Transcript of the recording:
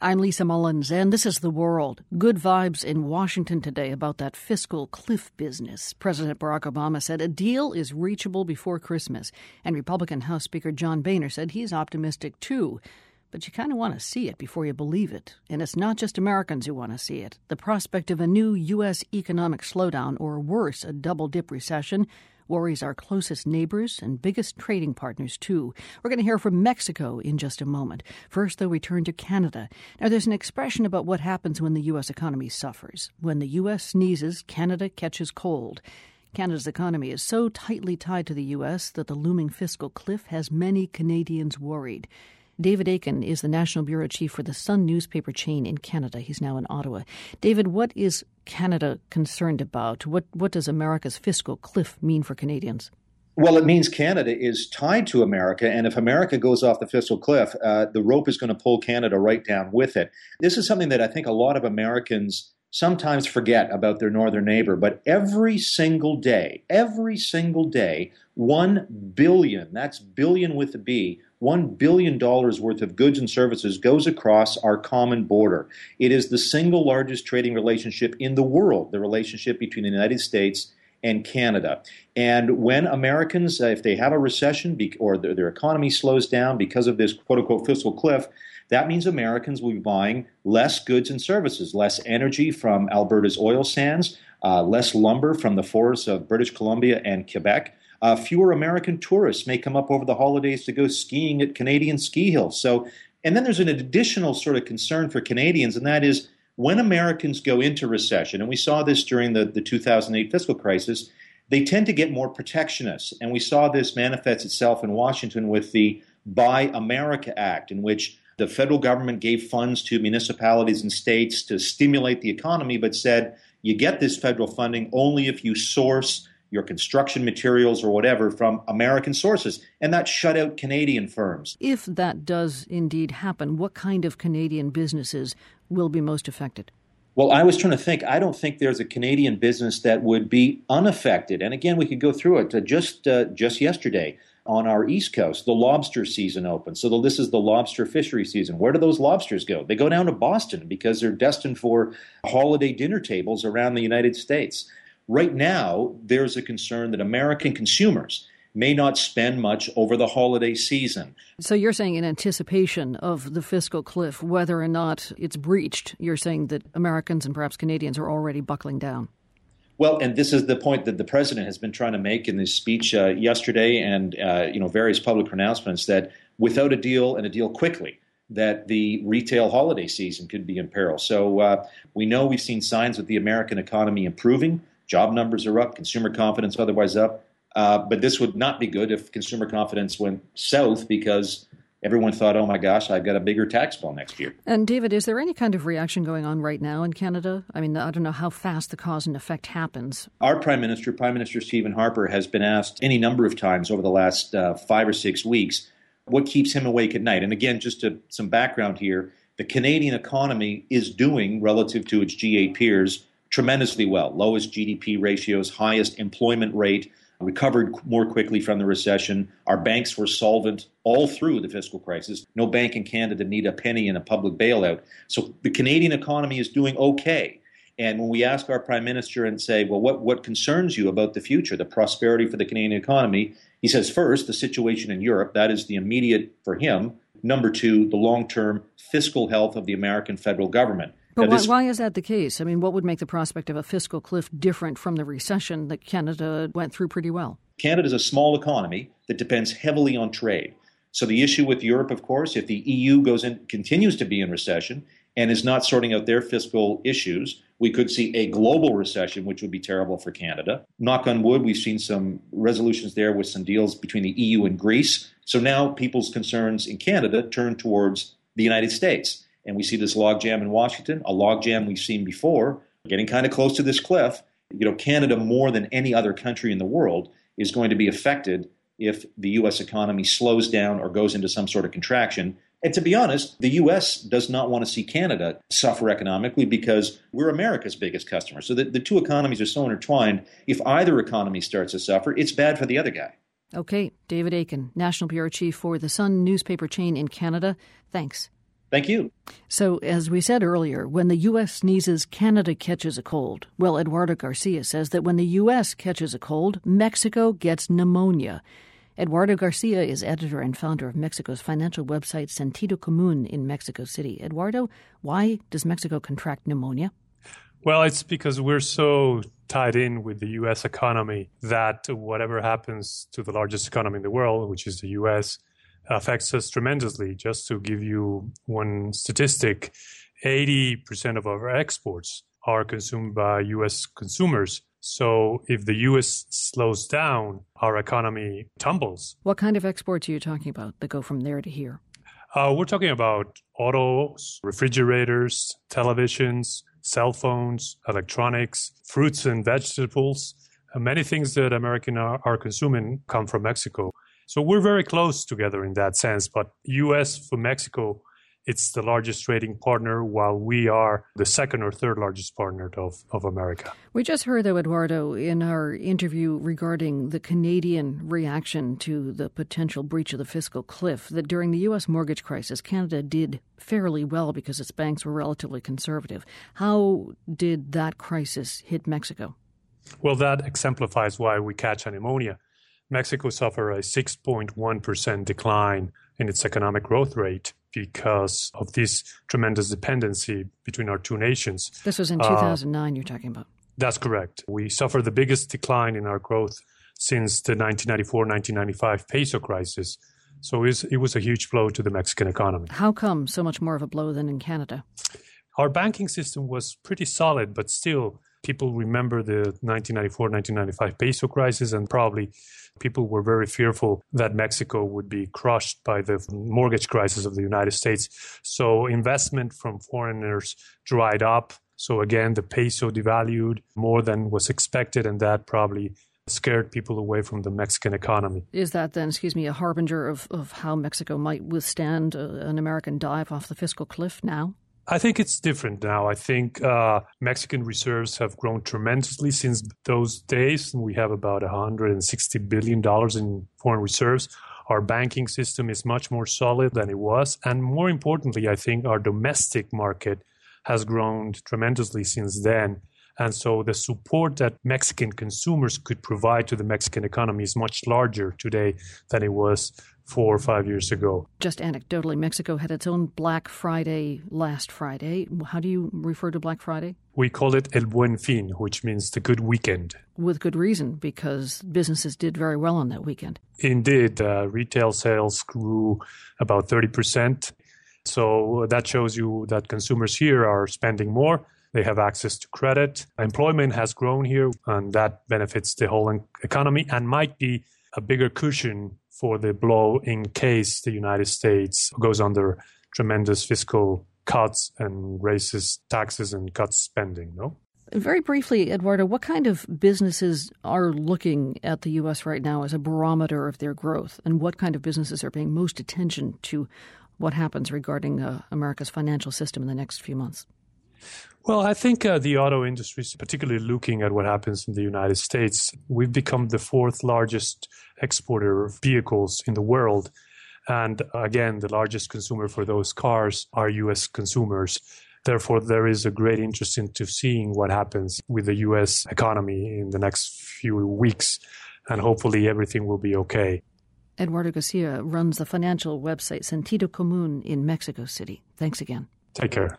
I'm Lisa Mullins, and this is The World. Good vibes in Washington today about that fiscal cliff business. President Barack Obama said a deal is reachable before Christmas, and Republican House Speaker John Boehner said he's optimistic too. But you kind of want to see it before you believe it. And it's not just Americans who want to see it. The prospect of a new U.S. economic slowdown, or worse, a double dip recession, worries our closest neighbors and biggest trading partners, too. We're going to hear from Mexico in just a moment. First, though, we turn to Canada. Now, there's an expression about what happens when the U.S. economy suffers. When the U.S. sneezes, Canada catches cold. Canada's economy is so tightly tied to the U.S. that the looming fiscal cliff has many Canadians worried. David Akin is the National Bureau Chief for the Sun newspaper chain in Canada. He's now in Ottawa. David, what is Canada concerned about? What, what does America's fiscal cliff mean for Canadians? Well, it means Canada is tied to America, and if America goes off the fiscal cliff, uh, the rope is going to pull Canada right down with it. This is something that I think a lot of Americans sometimes forget about their northern neighbor, but every single day, every single day, one billion, that's billion with a B, $1 billion worth of goods and services goes across our common border. It is the single largest trading relationship in the world, the relationship between the United States and Canada. And when Americans, uh, if they have a recession or their, economy slows down because of this quote unquote fiscal cliff, that means Americans will be buying less goods and services, less energy from Alberta's oil sands, uh, less lumber from the forests of British Columbia and Quebec. Uh, fewer American tourists may come up over the holidays to go skiing at Canadian ski hills. So, and then there's an additional sort of concern for Canadians, and that is when Americans go into recession, and we saw this during the, the 2008 fiscal crisis, they tend to get more protectionist. And we saw this manifest itself in Washington with the Buy America Act, in which the federal government gave funds to municipalities and states to stimulate the economy, but said you get this federal funding only if you source your construction materials or whatever from American sources. And that shut out Canadian firms. If that does indeed happen, what kind of Canadian businesses will be most affected? Well, I was trying to think. I don't think there's a Canadian business that would be unaffected. And again, we could go through it. Uh, just uh, just yesterday on our East Coast, the lobster season opened. So the, this is the lobster fishery season. Where do those lobsters go? They go down to Boston because they're destined for holiday dinner tables around the United States. Right now, there's a concern that American consumers may not spend much over the holiday season. So you're saying, in anticipation of the fiscal cliff, whether or not it's breached, you're saying that Americans and perhaps Canadians are already buckling down. Well, and this is the point that the president has been trying to make in his speech uh, yesterday, and uh, you know various public pronouncements that without a deal and a deal quickly, that the retail holiday season could be in peril. So uh, we know we've seen signs of the American economy improving. Job numbers are up, consumer confidence otherwise up. Uh, but this would not be good if consumer confidence went south because everyone thought, oh my gosh, I've got a bigger tax bill next year. And David, is there any kind of reaction going on right now in Canada? I mean, I don't know how fast the cause and effect happens. Our Prime Minister, Prime Minister Stephen Harper, has been asked any number of times over the last uh, five or six weeks what keeps him awake at night. And again, just to, some background here the Canadian economy is doing relative to its G8 peers tremendously well. Lowest GDP ratios, highest employment rate, recovered more quickly from the recession. Our banks were solvent all through the fiscal crisis. No bank in Canada need a penny in a public bailout. So the Canadian economy is doing okay. And when we ask our prime minister and say, well, what, what concerns you about the future, the prosperity for the Canadian economy? He says, first, the situation in Europe. That is the immediate for him. Number two, the long term fiscal health of the American federal government. But why, why, is that the case? I mean, what would make the prospect of a fiscal cliff different from the recession that Canada went through pretty well? Canada is a small economy that depends heavily on trade. So the issue with Europe, of course, if the EU goes in, continues to be in recession and is not sorting out their fiscal issues, we could see a global recession, which would be terrible for Canada. Knock on wood, we've seen some resolutions there with some deals between the EU and Greece. So now people's concerns in Canada turn towards the United States. And we see this logjam in Washington, a logjam we've seen before, getting kind of close to this cliff. You know, Canada, more than any other country in the world, is going to be affected if the U.S. economy slows down or goes into some sort of contraction. And to be honest, the U.S. does not want to see Canada suffer economically because we're America's biggest customer. So the, the two economies are so intertwined. If either economy starts to suffer, it's bad for the other guy. Okay, David Akin, National Bureau Chief for the Sun newspaper chain in Canada. Thanks. Thank you. So, as we said earlier, when the U.S. sneezes, Canada catches a cold. Well, Eduardo Garcia says that when the U.S. catches a cold, Mexico gets pneumonia. Eduardo Garcia is editor and founder of Mexico's financial website Sentido Común in Mexico City. Eduardo, why does Mexico contract pneumonia? Well, it's because we're so tied in with the US economy that whatever happens to the largest economy in the world, which is the US, affects us tremendously. Just to give you one statistic, 80% of our exports are consumed by US consumers. So if the US slows down, our economy tumbles. What kind of exports are you talking about that go from there to here? Uh, we're talking about autos, refrigerators, televisions, cell phones, electronics, fruits and vegetables. Uh, many things that Americans are, are consuming come from Mexico. So we're very close together in that sense. But US for Mexico, it's the largest trading partner, while we are the second or third largest partner of, of America. We just heard, though, Eduardo, in our interview regarding the Canadian reaction to the potential breach of the fiscal cliff, that during the U.S. mortgage crisis, Canada did fairly well because its banks were relatively conservative. How did that crisis hit Mexico? Well, that exemplifies why we catch pneumonia. Mexico suffered a 6.1% decline in its economic growth rate because of this tremendous dependency between our two nations. This was in 2009, uh, you're talking about. That's correct. We suffered the biggest decline in our growth since the 1994 1995 peso crisis. So it was, it was a huge blow to the Mexican economy. How come so much more of a blow than in Canada? Our banking system was pretty solid, but still, people remember the 1994 1995 peso crisis, and probably people were very fearful that Mexico would be crushed by the mortgage crisis of the United States. So investment from foreigners dried up. So again, the peso devalued more than was expected, and that probably scared people away from the Mexican economy. Is that then, excuse me, a harbinger of, of how Mexico might withstand a, an American dive off the fiscal cliff now? I think it's different now. I think uh, Mexican reserves have grown tremendously since those days. We have about $160 billion in foreign reserves. Our banking system is much more solid than it was. And more importantly, I think our domestic market has grown tremendously since then. And so the support that Mexican consumers could provide to the Mexican economy is much larger today than it was four or five years ago. Just anecdotally, Mexico had its own Black Friday last Friday. How do you refer to Black Friday? We call it El Buen Fin, which means the good weekend. With good reason, because businesses did very well on that weekend. Indeed. Uh, retail sales grew about 30%. So that shows you that consumers here are spending more. They have access to credit. Employment has grown here, and that benefits the whole economy and might be a bigger cushion for the blow in case the United States goes under tremendous fiscal cuts and raises taxes and cuts spending, no? Very briefly, Eduardo, what kind of businesses are looking at the U.S. right now as a barometer of their growth? And what kind of businesses are paying most attention to what happens regarding uh, America's financial system in the next few months? Well, I think uh, the auto industry, particularly looking at what happens in the United States, we've become the fourth largest exporter of vehicles in the world. And again, the largest consumer for those cars are US consumers. Therefore, there is a great interest into seeing what happens with the US economy in the next few weeks. And hopefully, everything will be okay. Eduardo Garcia runs the financial website Sentido Común in Mexico City. Thanks again. Take care.